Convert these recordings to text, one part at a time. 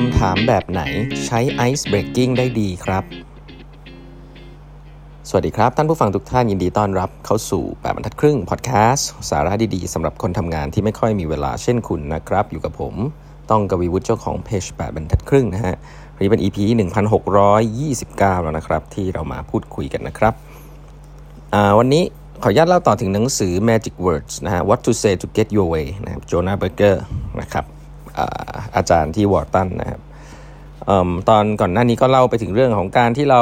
คำถามแบบไหนใช้ Ice Breaking ได้ดีครับ สวัสดีครับ ท่านผู้ฟังทุกท่านยินดีต้อนรับเข้าสู่แบบบรรทัดครึ่งพอดแคสต์สาระดีๆสำหรับคนทำงานที่ไม่ค่อยมีเวลาเช่นคุณนะครับ อยู่กับผม ต้องกวีวุฒิเจ้าของเพจแบบบรรทัดครึ่งนะฮะวันนี้เป็น EP 1629 แล้วนะครับ ที่เรามาพูดคุยกันนะครับวันนี้ขออนุญาตเล่าต่อถึงหนังสือ Magic Words นะฮะ What to Say to Get Your Way นะครับโจนาเบอร์เกอร์นะครับ อาจารย์ที่วอร์ตันนะครับตอนก่อนหน้านี้ก็เล่าไปถึงเรื่องของการที่เรา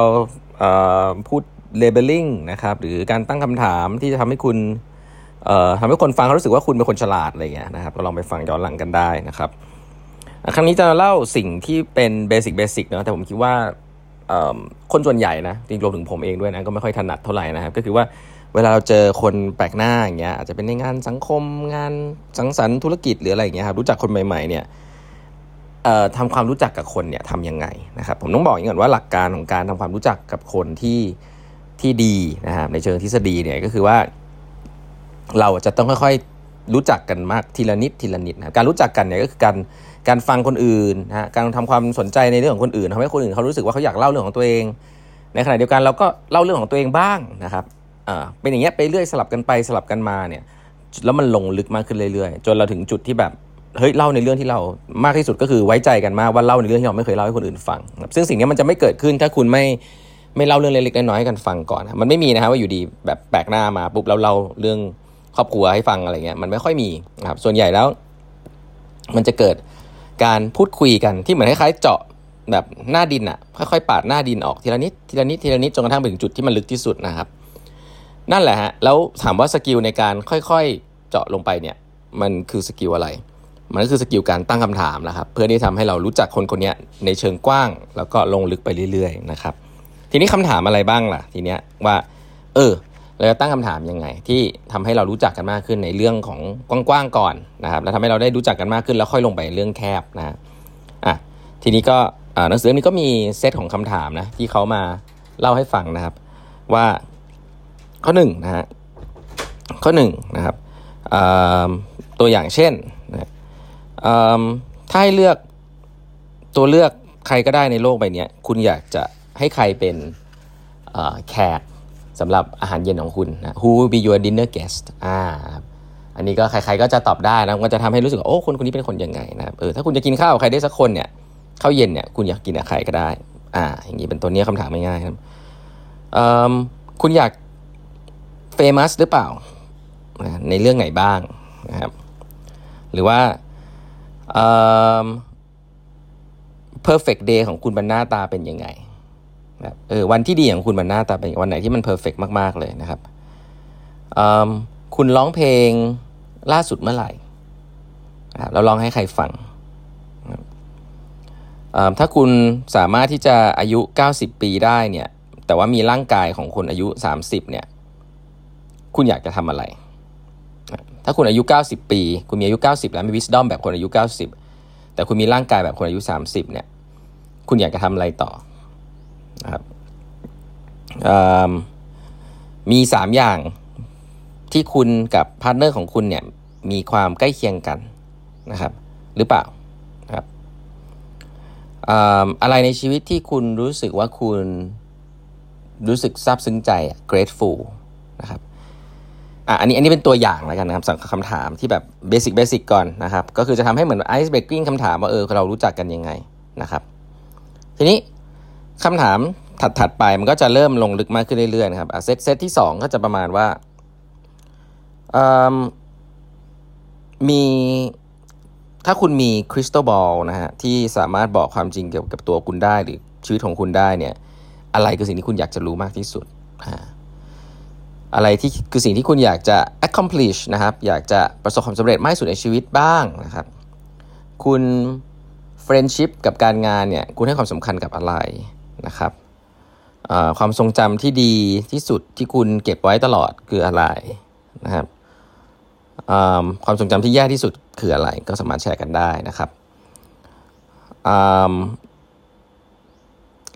พูด labeling นะครับหรือการตั้งคำถามที่จะทำให้คุณทำให้คนฟังเขารู้สึกว่าคุณเป็นคนฉลาดอะไรเงี้ยนะครับก็ลองไปฟังย้อนหลังกันได้นะครับ ครั้งนี้จะเล่าสิ่งที่เป็น basic basic นะแต่ผมคิดว่าคนส่วนใหญ่นะจริงรวมถึงผมเองด้วยนะก็ไม่ค่อยถนัดเท่าไหร่นะครับ ก็คือว่า เวลาเราเจอคนแปลกหน้าอย่างเงี้ยอาจจะเป็นในงานสังคมงานสังสรรค์ธุรกิจหรืออะไรอย่างเงี้ยครับรู้จักคนใหม่ๆเนี่ยทำความรู้จักกับคนเนี่ยทำยังไงนะครับผมต้องบอกอย่างก่อนว่าหลักการของการทำความรู้จักกับคนที่ที่ดีนะครับในเชิงทฤษฎีเนี่ยก็คือว่า เราจะต้องค่อยๆรู้จักกันมากทีละนิดทีละนิดนะการรู้จักกันเนี่ยก็คือการการฟังคนอื่นนะการทำความสนใจในเรื่องของคนอื่นทำให้คนอื่นเขารู้สึกว่าเขาอยากเล่าเรื่องของตัวเอง ในขณะเดียวกันเราก็เล่าเรื่องของตัวเองบ้างนะครับ อ่าเป็นอย่างเงี้ยไปเรื่อยสลับกันไปสลับกันมาเนี่ยแล้วมันลงลึกมากขึ้นเรื่อยๆ จนเราถึงจุดที่แบบเฮ้ยเล่าในเรื่องที่เรามากที่สุดก็คือไว้ใจกันมากว่าเล่าในเรื่องที่เราไม่เคยเล่าให้คนอื่นฟัง ซึ่งสิ่งนี้มันจะไม่เกิดขึ้นถ้าคุณไม่ไม่เล่าเรื่องเล็กๆน้อยๆกันฟังก่อน มันไม่มีนะครับว่าอยู่ดีแบบแปลกหน้ามาปุ๊บเราเล่าเรื่องครอบครัวให้ฟังอะไรเงี้ยมันไม่ค่อยมีนะครับส่วนใหญ่แล้ว มันจะเกิดการพูดคุยกันที่เหมือนคล้ายๆเจาะแบบหน้าดินอะค่อยๆปาดหน้าดินออกทีละนิดทีละนิดทีละนิดจนกระทั่งถึงจุดที่มันลึกที่สุดนะครับ นั่นแหละฮะ แล้วถามว่า skill ในการค่อยๆเจาะลงไปเนี่ย มันคือ skill อะไร มันก็คือ skill การตั้งคำถามนะครับ เพื่อที่ทำให้เรารู้จักคนคนนี้ในเชิงกว้าง แล้วก็ลงลึกไปเรื่อยๆนะครับ ทีนี้คำถามอะไรบ้างล่ะ ทีเนี้ยว่า เออ เราจะตั้งคำถามยังไง ที่ทำให้เรารู้จักกันมากขึ้นในเรื่องของกว้างๆก่อนนะครับ แล้วทำให้เราได้รู้จักกันมากขึ้นแล้วค่อยลงไปเรื่องแคบนะอะ ทีนี้ก็หนังสือนี้ก็มีเซตของคำถามนะที่เขามาเล่าให้ฟังนะครับ ว่า ข้อหนึ่งนะฮะข้อหนึ่งนะครับตัวอย่างเช่นนะถ้าให้เลือกตัวเลือกใครก็ได้ในโลกใบนี้คุณอยากจะให้ใครเป็นแขกสำหรับอาหารเย็นของคุณนะ Who will be your dinner guest อ่าอันนี้ก็ใคร ๆก็จะตอบได้นะก็จะทำให้รู้สึกว่าโอ้คนคนนี้เป็นคนยังไงนะเออถ้าคุณจะกินข้าวใครได้สักคนเนี่ยข้าวเย็นเนี่ยคุณอยากกินกับใครก็ได้อ่าอย่างนี้เป็นตัวนี้คำถามง่ายๆครับคุณอยาก มัสหรือเปล่า ในเรื่องไหนบ้างนะครับ หรือว่า perfect day ของคุณบรรณาตาเป็นยังไงนะเออวันที่ดีของคุณบรรณาตาเป็นวันไหนที่มัน perfect มาก ๆ เลยนะครับ คุณร้องเพลงล่าสุดเมื่อไหร่แล้วร้องให้ใครฟังถ้าคุณสามารถที่จะอายุ 90 ปีได้เนี่ย แต่ว่ามีร่างกายของคนอายุ 30 เนี่ย คุณอยากจะทำอะไร ถ้าคุณอายุ 90 ปี คุณมีอายุ 90 แล้วมีวิสดอมแบบคนอายุ 90 แต่คุณมีร่างกายแบบคนอายุ 30 เนี่ย คุณอยากจะทำอะไรต่อนะครับมี 3 อย่างที่คุณกับ partner ของคุณเนี่ยมีความใกล้เคียงกันนะครับ หรือเปล่าครับอะไรในชีวิตที่คุณรู้สึกว่าคุณรู้สึกซาบซึ้งใจ grateful นะครับ อะอันนี้อันนี้เป็นตัวอย่างแล้วกันนะครับสำหรับคำถามที่แบบ basic basic ก่อนนะครับก็คือจะทำให้เหมือน ice breaking คำถามว่าเออเรารู้จักกันยังไงนะครับทีนี้คำถามถัดๆไปมันก็จะเริ่มลงลึกมากขึ้นเรื่อยๆนะครับเซตเซตที่2ก็จะประมาณว่ามีถ้าคุณมีคริสตัลบอลนะฮะที่สามารถบอกความจริงเกี่ยวกับตัวคุณได้หรือชีวิตของคุณได้เนี่ย อะไรคือสิ่งที่คุณอยากจะรู้มากที่สุดอ่า อะไรที่คือสิ่งที่คุณอยากจะ accomplish นะครับ อยากจะประสบความสำเร็จมากที่สุดในชีวิตบ้างนะครับ คุณ friendship กับการงานเนี่ยคุณให้ความสำคัญกับอะไรนะครับความทรงจำที่ดีที่สุดที่คุณเก็บไว้ตลอดคืออะไรนะครับความทรงจำที่แย่ที่สุดคืออะไรก็สามารถแชร์กันได้นะครับ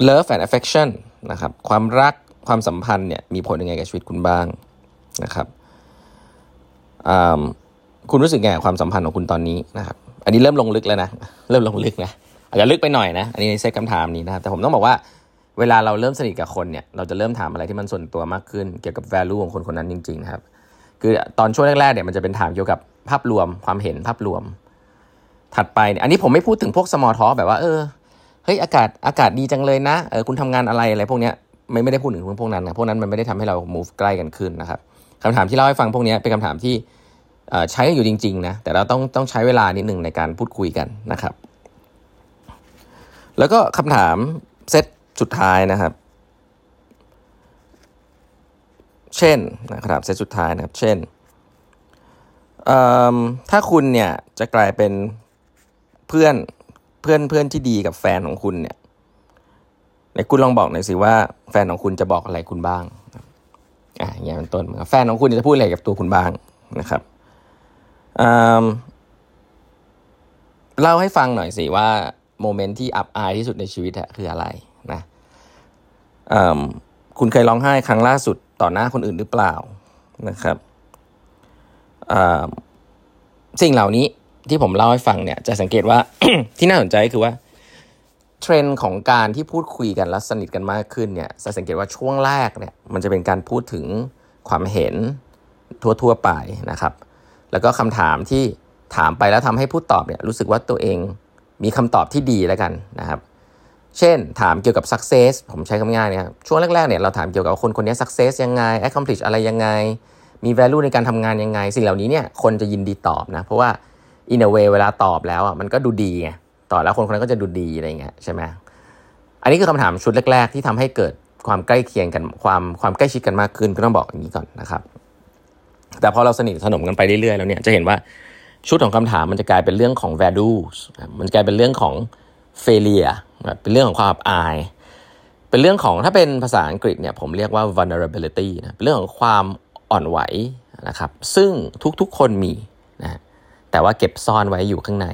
love and affection นะครับความรัก ความสัมพันธ์เนี่ยมีผลยังไงกับชีวิตคุณบ้างนะครับคุณรู้สึกไงความสัมพันธ์ของคุณตอนนี้นะครับอันนี้เริ่มลงลึกแล้วนะเริ่มลงลึกนะอาจจะลึกไปหน่อยนะอันนี้ในเซตคำถามนี้นะครับแต่ผมต้องบอกว่าเวลาเราเริ่มสนิทกับคนเนี่ยเราจะเริ่มถามอะไรที่มันส่วนตัวมากขึ้น เกี่ยวกับ value ของคนคนนั้นจริงๆนะครับคือตอนช่วงแรกๆเนี่ยมันจะเป็นถามเกี่ยวกับภาพรวมความเห็นภาพรวม ถัดไปเนี่ยอันนี้ผมไม่พูดถึงพวก small talk แบบว่าเออเฮ้ยอากาศอากาศดีจังเลยนะเออคุณทำงานอะไรอะไรพวกเนี้ย ไม่ไม่ได้พูดถึงพวกนั้นนะพวกนั้นมันไม่ได้ทำให้เรา move ใกล้กันขึ้นนะครับคำถามที่เล่าให้ฟังพวกนี้เป็นคำถามที่ใช้อยู่จริงๆนะแต่เราต้องต้องใช้เวลานิดหนึ่งในการพูดคุยกันนะครับ แล้วก็คำถามเซตสุดท้ายนะครับ เช่นนะครับเซตสุดท้ายนะครับ เช่นถ้าคุณเนี่ยจะกลายเป็นเพื่อนเพื่อนเพื่อนที่ดีกับแฟนของคุณเนี่ย ในคุณลองบอกหน่อยสิว่าแฟนของคุณจะบอกอะไรคุณบ้างอ่าอย่างเป็นต้นแฟนของคุณจะพูดอะไรกับตัวคุณบ้างนะครับเล่าให้ฟังหน่อยสิว่าโมเมนต์ที่อับอายที่สุดในชีวิตอะคืออะไรนะคุณเคยร้องไห้ครั้งล่าสุดต่อหน้าคนอื่นหรือเปล่านะครับสิ่งเหล่านี้ที่ผมเล่าให้ฟังเนี่ย จะสังเกตว่าที่น่าสนใจคือว่า เทรนด์ของการที่พูดคุยกันและสนิทกันมากขึ้นเนี่ยสังเกตว่าช่วงแรกเนี่ยมันจะเป็นการพูดถึงความเห็นทั่วๆไปนะครับ แล้วก็คำถามที่ถามไปแล้วทำให้ผู้ตอบเนี่ยรู้สึกว่าตัวเองมีคำตอบที่ดีแล้วกันนะครับ เช่นถามเกี่ยวกับ success ผมใช้คำง่ายเนี่ยช่วงแรกๆเนี่ยเราถามเกี่ยวกับคนคนนี้ success ยังไง accomplish อะไรยังไง มี value ในการทำงานยังไง สิ่งเหล่านี้เนี่ยคนจะยินดีตอบนะ เพราะว่า in a way เวลาตอบแล้วอะมันก็ดูดีไง ต่อแล้วคนคนนั้นก็จะดูดีอะไรเงี้ยใช่ไหมอันนี้คือคำถามชุดแรก ๆ ที่ทำให้เกิดความใกล้เคียงกันความความใกล้ชิดกันมากขึ้นก็ต้องบอกอย่างนี้ก่อนนะครับ แต่พอเราสนิทสนมกันไปเรื่อยๆแล้วเนี่ยจะเห็นว่าชุดของคำถามมันจะกลายเป็นเรื่องของ values มันกลายเป็นเรื่องของ failure เป็นเรื่องของความอับอาย เป็นเรื่องของถ้าเป็นภาษาอังกฤษเนี่ยผมเรียกว่า vulnerability นะเป็นเรื่องของความอ่อนไหวนะครับ ซึ่งทุกๆคนมีนะแต่ว่าเก็บซ่อนไว้อยู่ข้างใน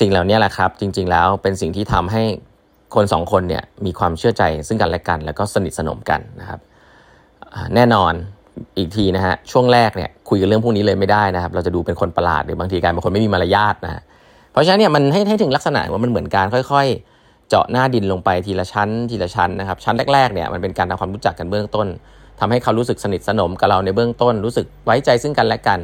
สิ่งเหล่านี้แหละครับ จริง ๆ แล้วเป็นสิ่งที่ทำให้คนสองคนเนี่ยมีความเชื่อใจซึ่งกันและกัน แล้วก็สนิทสนมกันนะครับ แน่นอนอีกทีนะฮะช่วงแรกเนี่ยคุยกันเรื่องพวกนี้เลยไม่ได้นะครับ เราจะดูเป็นคนประหลาดหรือบางทีกลายเป็นคนไม่มีมารยาทนะฮะเพราะฉะนั้นเนี่ยมันให้ให้ถึงลักษณะว่ามันเหมือนการค่อย ๆ เจาะหน้าดินลงไปทีละชั้น ทีละชั้นนะครับ ชั้นแรกๆเนี่ยมันเป็นการทำความรู้จักกันเบื้องต้นทำให้เขารู้สึกสนิทสนมกับเราในเบื้องต้น รู้สึกไว้ใจซึ่งกันและกัน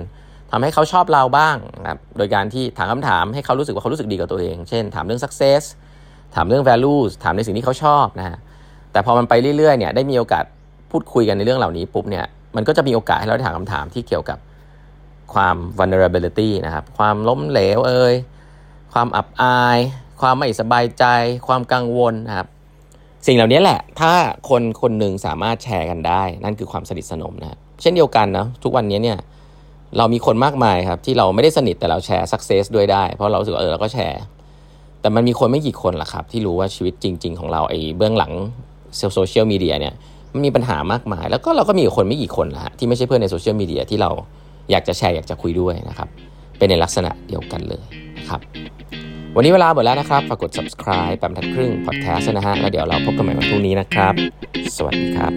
ทำให้เขาชอบเราบ้างนะครับโดยการที่ถามคำถามให้เขารู้สึกว่าเขารู้สึกดีกับตัวเอง เช่น ถามเรื่อง success ถามเรื่อง values ถามในสิ่งที่เขาชอบนะฮะแต่พอมันไปเรื่อยๆเนี่ยได้มีโอกาสพูดคุยกันในเรื่องเหล่านี้ปุ๊บเนี่ยมันก็จะมีโอกาสให้เราได้ถามคำถามที่เกี่ยวกับความ vulnerability นะครับ ความล้มเหลวเอ่ยความอับอาย ความไม่สบายใจ ความกังวลนะครับ สิ่งเหล่านี้แหละ ถ้าคนคนหนึ่งสามารถแชร์กันได้ นั่นคือความสนิทสนมนะเช่นเดียวกันนะทุกวันนี้เนี่ย เรามีคนมากมายครับ ที่เราไม่ได้สนิทแต่เราแชร์สักเซสด้วยได้ เพราะเราสึกเออเราก็แชร์ แต่มันมีคนไม่กี่คนล่ะครับ ที่รู้ว่าชีวิตจริง ๆ ของเราไอ้เบื้องหลังโซเชียลมีเดียเนี่ยมันมีปัญหามากมาย แล้วก็เราก็มีคนไม่กี่คนละฮะที่ไม่ใช่เพื่อนในโซเชียลมีเดียที่เราอยากจะแชร์อยากจะคุยด้วยนะครับ เป็นในลักษณะเดียวกันเลยนะครับวันนี้เวลาหมดแล้วนะครับ ฝากกด subscribe แปมทัดครึ่ง podcast นะฮะ แล้วเดี๋ยวเราพบกันใหม่วันพรุ่งนี้นะครับ สวัสดีครับ